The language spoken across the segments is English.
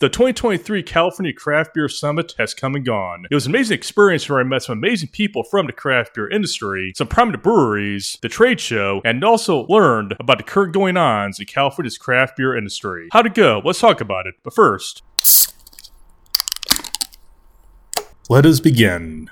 The 2023 California Craft Beer Summit has come and gone. It was an amazing experience where I met some amazing people from the craft beer industry, some prominent breweries, the trade show, and also learned about the current going ons in California's craft beer industry. How'd it go? Let's talk about it. But first, let us begin.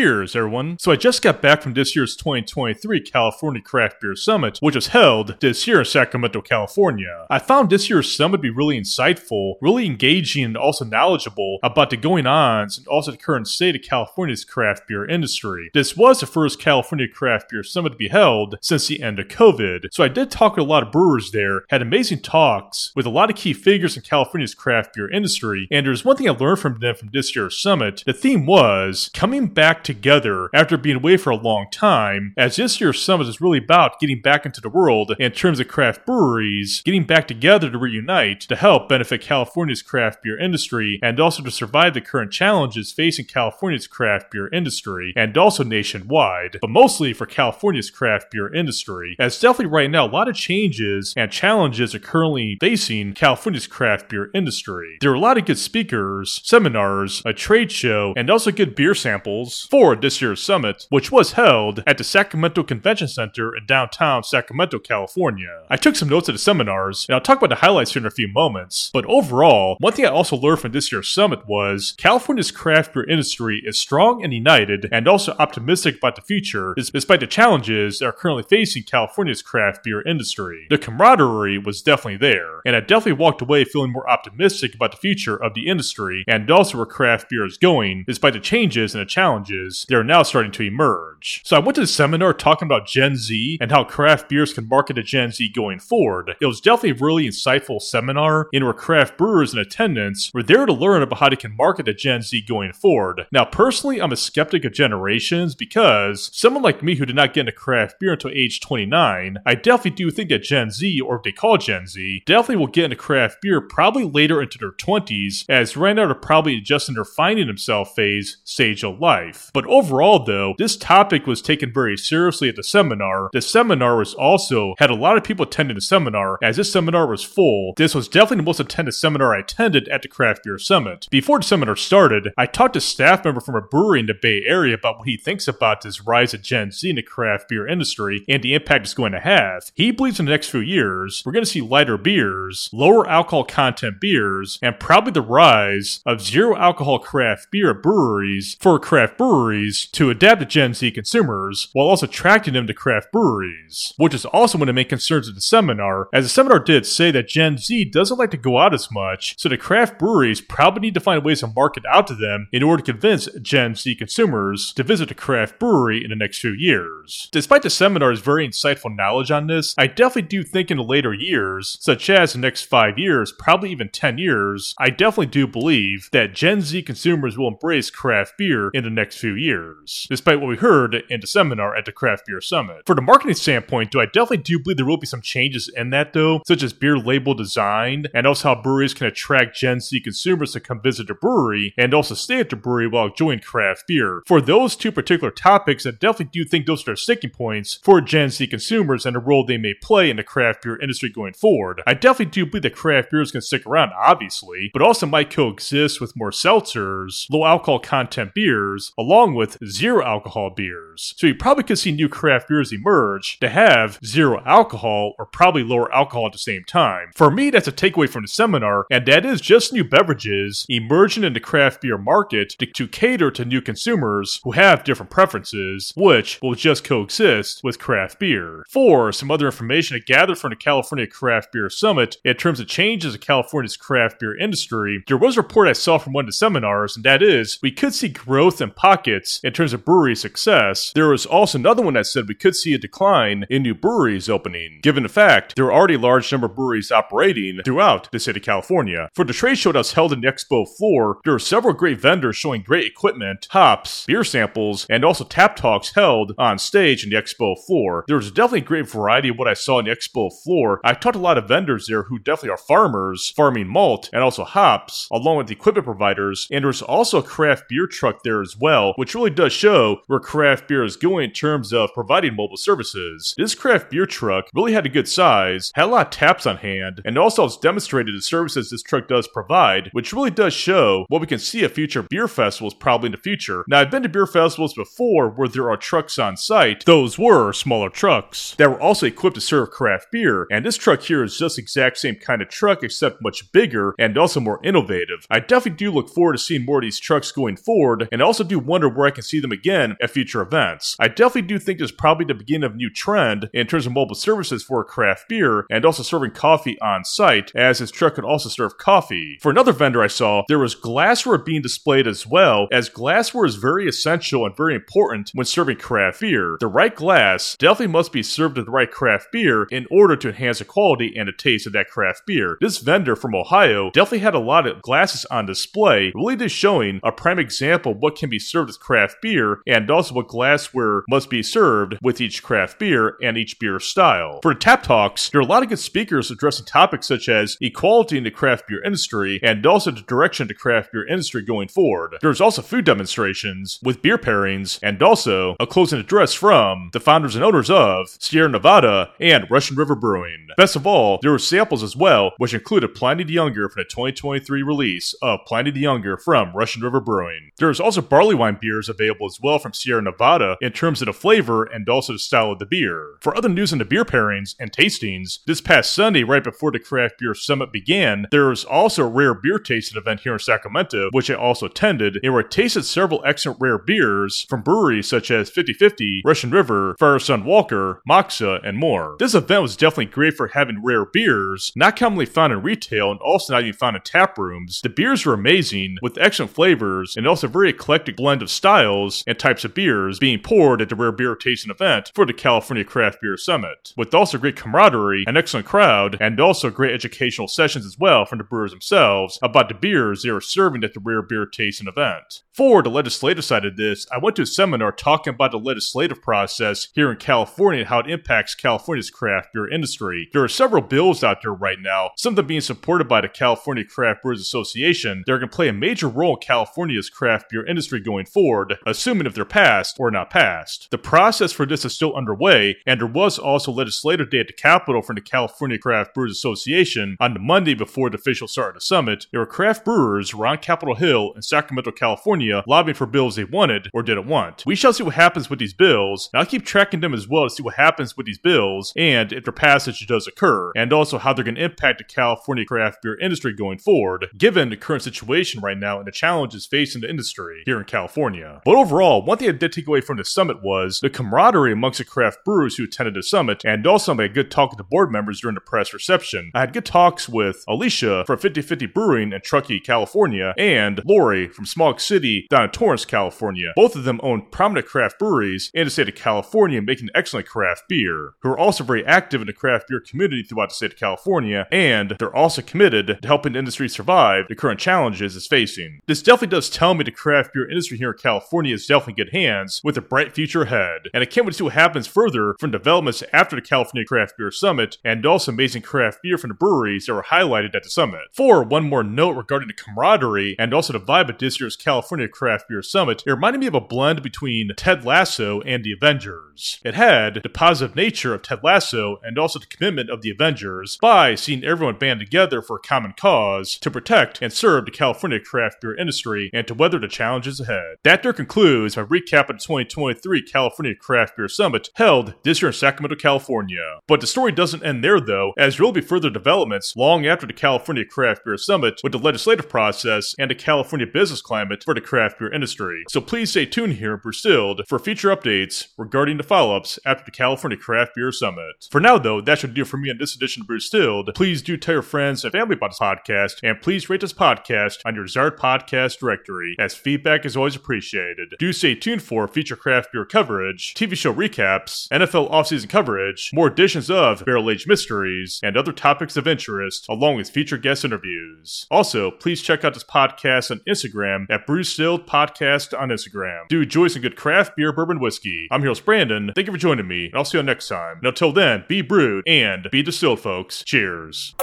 Cheers, everyone. So I just got back from this year's 2023 California Craft Beer Summit, which was held this year in Sacramento, California. I found this year's summit to be really insightful, really engaging, and also knowledgeable about the going ons and also the current state of California's craft beer industry. This was the first California Craft Beer Summit to be held since the end of COVID. So I did talk with a lot of brewers there, had amazing talks with a lot of key figures in California's craft beer industry, and there's one thing I learned from them from this year's summit. The theme was coming back together after being away for a long time, as this year's summit is really about getting back into the world in terms of craft breweries, getting back together to reunite to help benefit California's craft beer industry and also to survive the current challenges facing California's craft beer industry and also nationwide, but mostly for California's craft beer industry. As definitely right now, a lot of changes and challenges are currently facing California's craft beer industry. There are a lot of good speakers, seminars, a trade show, and also good beer samples for this year's summit, which was held at the Sacramento Convention Center in downtown Sacramento, California. I took some notes of the seminars, and I'll talk about the highlights here in a few moments. But overall, one thing I also learned from this year's summit was California's craft beer industry is strong and united, and also optimistic about the future, despite the challenges that are currently facing California's craft beer industry. The camaraderie was definitely there, and I definitely walked away feeling more optimistic about the future of the industry and also where craft beer is going, despite the changes and the challenges that are now starting to emerge. So I went to the seminar talking about Gen Z and how craft beers can market to Gen Z going forward. It was definitely a really insightful seminar in where craft brewers in attendance were there to learn about how they can market to Gen Z going forward. Now, personally, I'm a skeptic of generations because someone like me who did not get into craft beer until age 29, I definitely do think that Gen Z, or if they call Gen Z, definitely will get into craft beer probably later into their 20s, as right now they're probably just in their finding themselves phase stage of life. But overall, though, this topic was taken very seriously at the seminar. The seminar was also had a lot of people attending the seminar, as this seminar was full. This was definitely the most attended seminar I attended at the Craft Beer Summit. Before the seminar started, I talked to a staff member from a brewery in the Bay Area about what he thinks about this rise of Gen Z in the craft beer industry and the impact it's going to have. He believes in the next few years, we're going to see lighter beers, lower alcohol content beers, and probably the rise of zero alcohol craft beer breweries for craft breweries breweries to adapt to Gen Z consumers while also attracting them to craft breweries, which is also one of the main concerns of the seminar, as the seminar did say that Gen Z doesn't like to go out as much, so the craft breweries probably need to find ways to market out to them in order to convince Gen Z consumers to visit a craft brewery in the next few years. Despite the seminar's very insightful knowledge on this, I definitely do think in the later years, such as the next five years, probably even 10 years, I definitely do believe that Gen Z consumers will embrace craft beer in the next few years, despite what we heard in the seminar at the Craft Beer Summit. For the marketing standpoint, do I definitely do believe there will be some changes in that though, such as beer label design, and also how breweries can attract Gen Z consumers to come visit a brewery and also stay at the brewery while enjoying craft beer. For those two particular topics, I definitely do think those are sticking points for Gen Z consumers and the role they may play in the craft beer industry going forward. I definitely do believe that craft beer is going to stick around, obviously, but also might coexist with more seltzers, low alcohol content beers, along along with zero alcohol beers. So you probably could see new craft beers emerge to have zero alcohol or probably lower alcohol at the same time. For me, that's a takeaway from the seminar, and that is just new beverages emerging in the craft beer market to, to cater to new consumers who have different preferences, which will just coexist with craft beer. For some other information I gathered from the California Craft Beer Summit in terms of changes in California's craft beer industry, there was a report I saw from one of the seminars, and that is we could see growth in pockets in terms of brewery success, there was also another one that said we could see a decline in new breweries opening, given the fact there are already a large number of breweries operating throughout the state of California. For the trade show that was held in the expo floor, there were several great vendors showing great equipment, hops, beer samples, and also tap talks held on stage in the expo floor. There was definitely a great variety of what I saw in the expo floor. I talked to a lot of vendors there who definitely are farmers farming malt and also hops, along with equipment providers. And there's also a craft beer truck there as well, which really does show where craft beer is going in terms of providing mobile services. This craft beer truck really had a good size, had a lot of taps on hand, and also has demonstrated the services this truck does provide, which really does show what we can see at future beer festivals probably in the future. Now, I've been to beer festivals before where there are trucks on site. Those were smaller trucks that were also equipped to serve craft beer, and this truck here is just the exact same kind of truck except much bigger and also more innovative. I definitely do look forward to seeing more of these trucks going forward, and I also do wonder where I can see them again at future events. I definitely do think is probably the beginning of a new trend in terms of mobile services for craft beer and also serving coffee on site, as his truck could also serve coffee. For another vendor I saw, there was glassware being displayed as well, as glassware is very essential and very important when serving craft beer. The right glass definitely must be served with the right craft beer in order to enhance the quality and the taste of that craft beer. This vendor from Ohio definitely had a lot of glasses on display, really just showing a prime example of what can be served with craft beer and also what glassware must be served with each craft beer and each beer style. For tap talks, there are a lot of good speakers addressing topics such as equality in the craft beer industry and also the direction the craft beer industry going forward. There's also food demonstrations with beer pairings and also a closing address from the founders and owners of Sierra Nevada and Russian River Brewing. Best of all, there were samples as well, which included Pliny the Younger from the 2023 release of Pliny the Younger from Russian River Brewing. There's also barley wine beers available as well from Sierra Nevada in terms of the flavor and also the style of the beer. For other news on the beer pairings and tastings, this past Sunday, right before the Craft Beer Summit began, there was also a rare beer tasting event here in Sacramento, which I also attended, and where I tasted several excellent rare beers from breweries such as 5050, Russian River, Firestone Walker, Moksa, and more. This event was definitely great for having rare beers, not commonly found in retail and also not even found in tap rooms. The beers were amazing, with excellent flavors, and also a very eclectic blend of styles and types of beers being poured at the rare beer tasting event for the California Craft Beer Summit, with also great camaraderie, an excellent crowd, and also great educational sessions as well from the brewers themselves about the beers they were serving at the rare beer tasting event. For the legislative side of this, I went to a seminar talking about the legislative process here in California and how it impacts California's craft beer industry. There are several bills out there right now, some of them being supported by the California Craft Brewers Association. They're going to play a major role in California's craft beer industry going forward, assuming if they're passed or not passed. The process for this is still underway, and there was also legislative day at the Capitol from the California Craft Brewers Association on the Monday before the official start of the summit. There were craft brewers around Capitol Hill in Sacramento, California, lobbying for bills they wanted or didn't want. We shall see what happens with these bills, and I'll keep tracking them as well to see what happens with these bills and if their passage does occur, and also how they're going to impact the California craft beer industry going forward, given the current situation right now and the challenges facing the industry here in California. But overall, one thing I did take away from the summit was the camaraderie amongst the craft brewers who attended the summit, and also had good talk with the board members during the press reception. I had good talks with Alicia from 5050 Brewing in Truckee, California, and Lori from Smog City down in Torrance, California. Both of them own prominent craft breweries in the state of California, making excellent craft beer, who are also very active in the craft beer community throughout the state of California, and they're also committed to helping the industry survive the current challenges it's facing. This definitely does tell me the craft beer industry here in California is definitely in good hands with a bright future ahead, and I can't wait to see what happens further from developments after the California Craft Beer Summit and also amazing craft beer from the breweries that were highlighted at the summit. For one more note regarding the camaraderie and also the vibe at this year's California Craft Beer Summit, it reminded me of a blend between Ted Lasso and the Avengers. It had the positive nature of Ted Lasso and also the commitment of the Avengers by seeing everyone band together for a common cause to protect and serve the California craft beer industry and to weather the challenges ahead. That there concludes my recap of the 2023 California Craft Beer Summit held this year in Sacramento, California. But the story doesn't end there though, as there will be further developments long after the California Craft Beer Summit with the legislative process and the California business climate for the craft beer industry. So please stay tuned here in Brewstilled for future updates regarding the follow-ups after the California Craft Beer Summit. For now though, that should do for me on this edition of Brewstilled. Please do tell your friends and family about this podcast, and please rate this podcast on your desired podcast directory, as feedback is always appreciated appreciated. Do stay tuned for future craft beer coverage, TV show recaps, NFL offseason coverage, more editions of Barrel Age Mysteries, and other topics of interest, along with featured guest interviews. Also, please check out this podcast on Instagram at Brewstilled Podcast on Instagram. Do enjoy some good craft beer, bourbon, whiskey. I'm your host, Brandon. Thank you for joining me, and I'll see you next time. And until then, be brewed and be distilled, folks. Cheers.